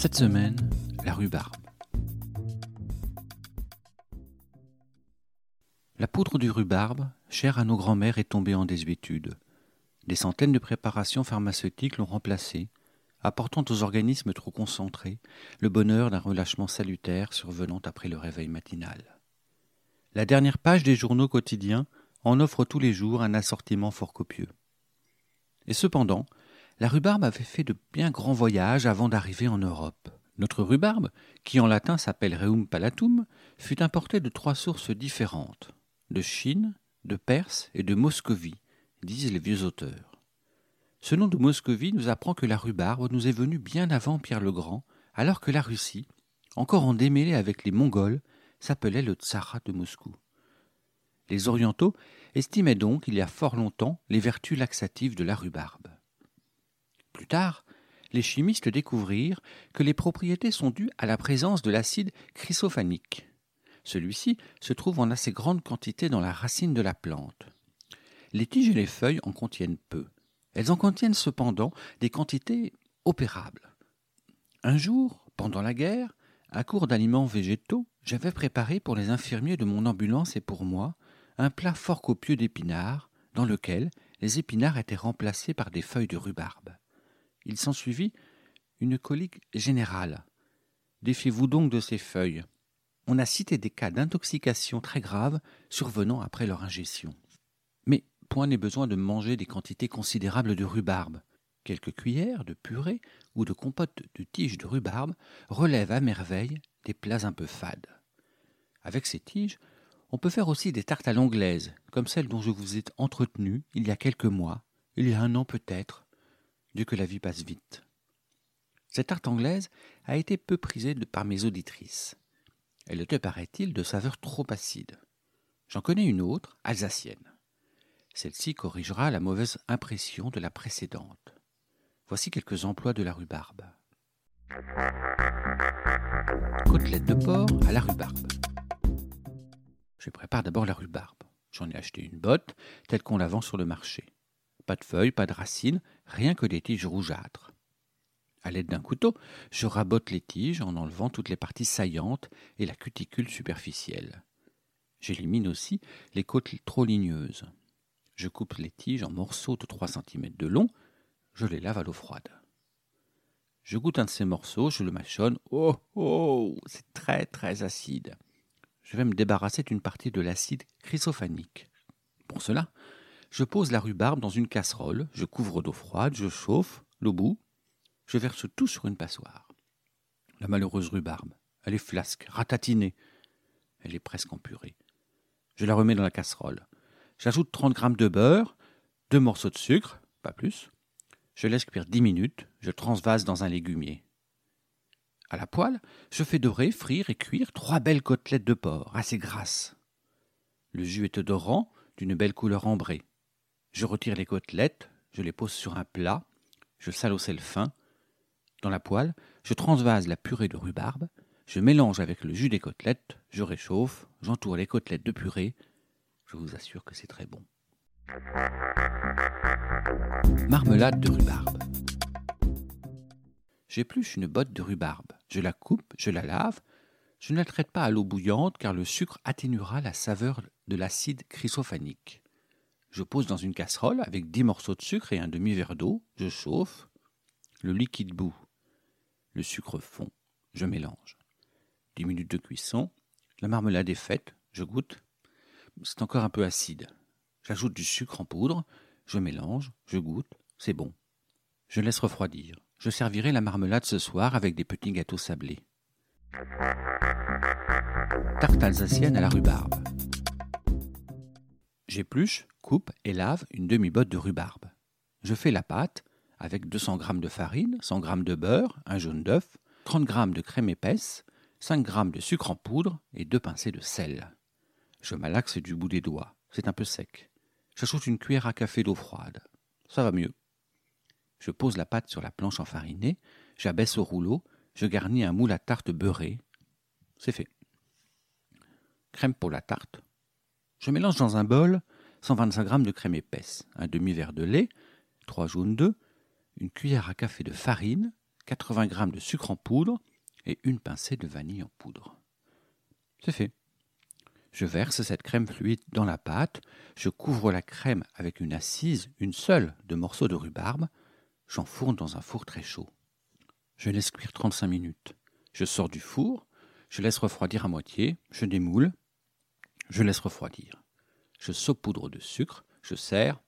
Cette semaine, la rhubarbe. La poudre du rhubarbe, chère à nos grands-mères, est tombée en désuétude. Des centaines de préparations pharmaceutiques l'ont remplacée, apportant aux organismes trop concentrés le bonheur d'un relâchement salutaire survenant après le réveil matinal. La dernière page des journaux quotidiens en offre tous les jours un assortiment fort copieux. Et cependant, la rhubarbe avait fait de bien grands voyages avant d'arriver en Europe. Notre rhubarbe, qui en latin s'appelle Reum palatum, fut importée de trois sources différentes de Chine, de Perse et de Moscovie, disent les vieux auteurs. Ce nom de Moscovie nous apprend que la rhubarbe nous est venue bien avant Pierre le Grand, alors que la Russie, encore en démêlé avec les Mongols, s'appelait le Tsarat de Moscou. Les Orientaux estimaient donc, il y a fort longtemps, les vertus laxatives de la rhubarbe. Plus tard, les chimistes découvrirent que les propriétés sont dues à la présence de l'acide chrysophanique. Celui-ci se trouve en assez grande quantité dans la racine de la plante. Les tiges et les feuilles en contiennent peu. Elles en contiennent cependant des quantités opérables. Un jour, pendant la guerre, à court d'aliments végétaux, j'avais préparé pour les infirmiers de mon ambulance et pour moi un plat fort copieux d'épinards, dans lequel les épinards étaient remplacés par des feuilles de rhubarbe. Il s'ensuivit une colique générale. Défiez-vous donc de ces feuilles. On a cité des cas d'intoxication très graves survenant après leur ingestion. Mais point n'est besoin de manger des quantités considérables de rhubarbe. Quelques cuillères de purée ou de compote de tiges de rhubarbe relèvent à merveille des plats un peu fades. Avec ces tiges, on peut faire aussi des tartes à l'anglaise, comme celle dont je vous ai entretenu il y a quelques mois, il y a un an peut-être, Dieu que la vie passe vite. Cette tarte anglaise a été peu prisée par mes auditrices. Elle était, paraît-il, de saveur trop acide. J'en connais une autre, alsacienne. Celle-ci corrigera la mauvaise impression de la précédente. Voici quelques emplois de la rhubarbe. Côtelette de porc à la rhubarbe. Je prépare d'abord la rhubarbe. J'en ai acheté une botte, telle qu'on la vend sur le marché. Pas de feuilles, pas de racines, rien que des tiges rougeâtres. À l'aide d'un couteau, je rabote les tiges en enlevant toutes les parties saillantes et la cuticule superficielle. J'élimine aussi les côtes trop ligneuses. Je coupe les tiges en morceaux de 3 cm de long, je les lave à l'eau froide. Je goûte un de ces morceaux, je le mâchonne. Oh, oh, c'est très très acide. Je vais me débarrasser d'une partie de l'acide chrysophanique. Pour cela, je pose la rhubarbe dans une casserole, je couvre d'eau froide, je chauffe l'eau bout, je verse tout sur une passoire. La malheureuse rhubarbe, elle est flasque, ratatinée. Elle est presque en purée. Je la remets dans la casserole. J'ajoute 30 grammes de beurre, deux morceaux de sucre, pas plus. Je laisse cuire 10 minutes, je transvase dans un légumier. À la poêle, je fais dorer, frire et cuire trois belles côtelettes de porc, assez grasses. Le jus est odorant, d'une belle couleur ambrée. Je retire les côtelettes, je les pose sur un plat, je sale au sel fin, dans la poêle, je transvase la purée de rhubarbe, je mélange avec le jus des côtelettes, je réchauffe, j'entoure les côtelettes de purée. Je vous assure que c'est très bon. Marmelade de rhubarbe. J'épluche une botte de rhubarbe. Je la coupe, je la lave. Je ne la traite pas à l'eau bouillante car le sucre atténuera la saveur de l'acide chrysophanique. Je pose dans une casserole avec dix morceaux de sucre et un demi-verre d'eau. Je chauffe. Le liquide bout. Le sucre fond. Je mélange. Dix minutes de cuisson. La marmelade est faite. Je goûte. C'est encore un peu acide. J'ajoute du sucre en poudre. Je mélange. Je goûte. C'est bon. Je laisse refroidir. Je servirai la marmelade ce soir avec des petits gâteaux sablés. Tarte alsacienne à la rhubarbe. J'épluche, coupe et lave une demi-botte de rhubarbe. Je fais la pâte, avec 200 g de farine, 100 g de beurre, un jaune d'œuf, 30 g de crème épaisse, 5 g de sucre en poudre et deux pincées de sel. Je malaxe du bout des doigts. C'est un peu sec. J'ajoute une cuillère à café d'eau froide. Ça va mieux. Je pose la pâte sur la planche enfarinée, j'abaisse au rouleau, je garnis un moule à tarte beurré. C'est fait. Crème pour la tarte. Je mélange dans un bol 125 g de crème épaisse, un demi-verre de lait, 3 jaunes d'œufs, une cuillère à café de farine, 80 g de sucre en poudre et une pincée de vanille en poudre. C'est fait. Je verse cette crème fluide dans la pâte, je couvre la crème avec une assise, une seule, de morceaux de rhubarbe, j'enfourne dans un four très chaud. Je laisse cuire 35 minutes. Je sors du four, je laisse refroidir à moitié, je démoule, je laisse refroidir. Je saupoudre de sucre, je sers.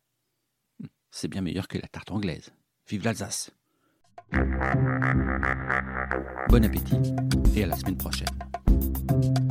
C'est bien meilleur que la tarte anglaise. Vive l'Alsace Bon appétit et à la semaine prochaine.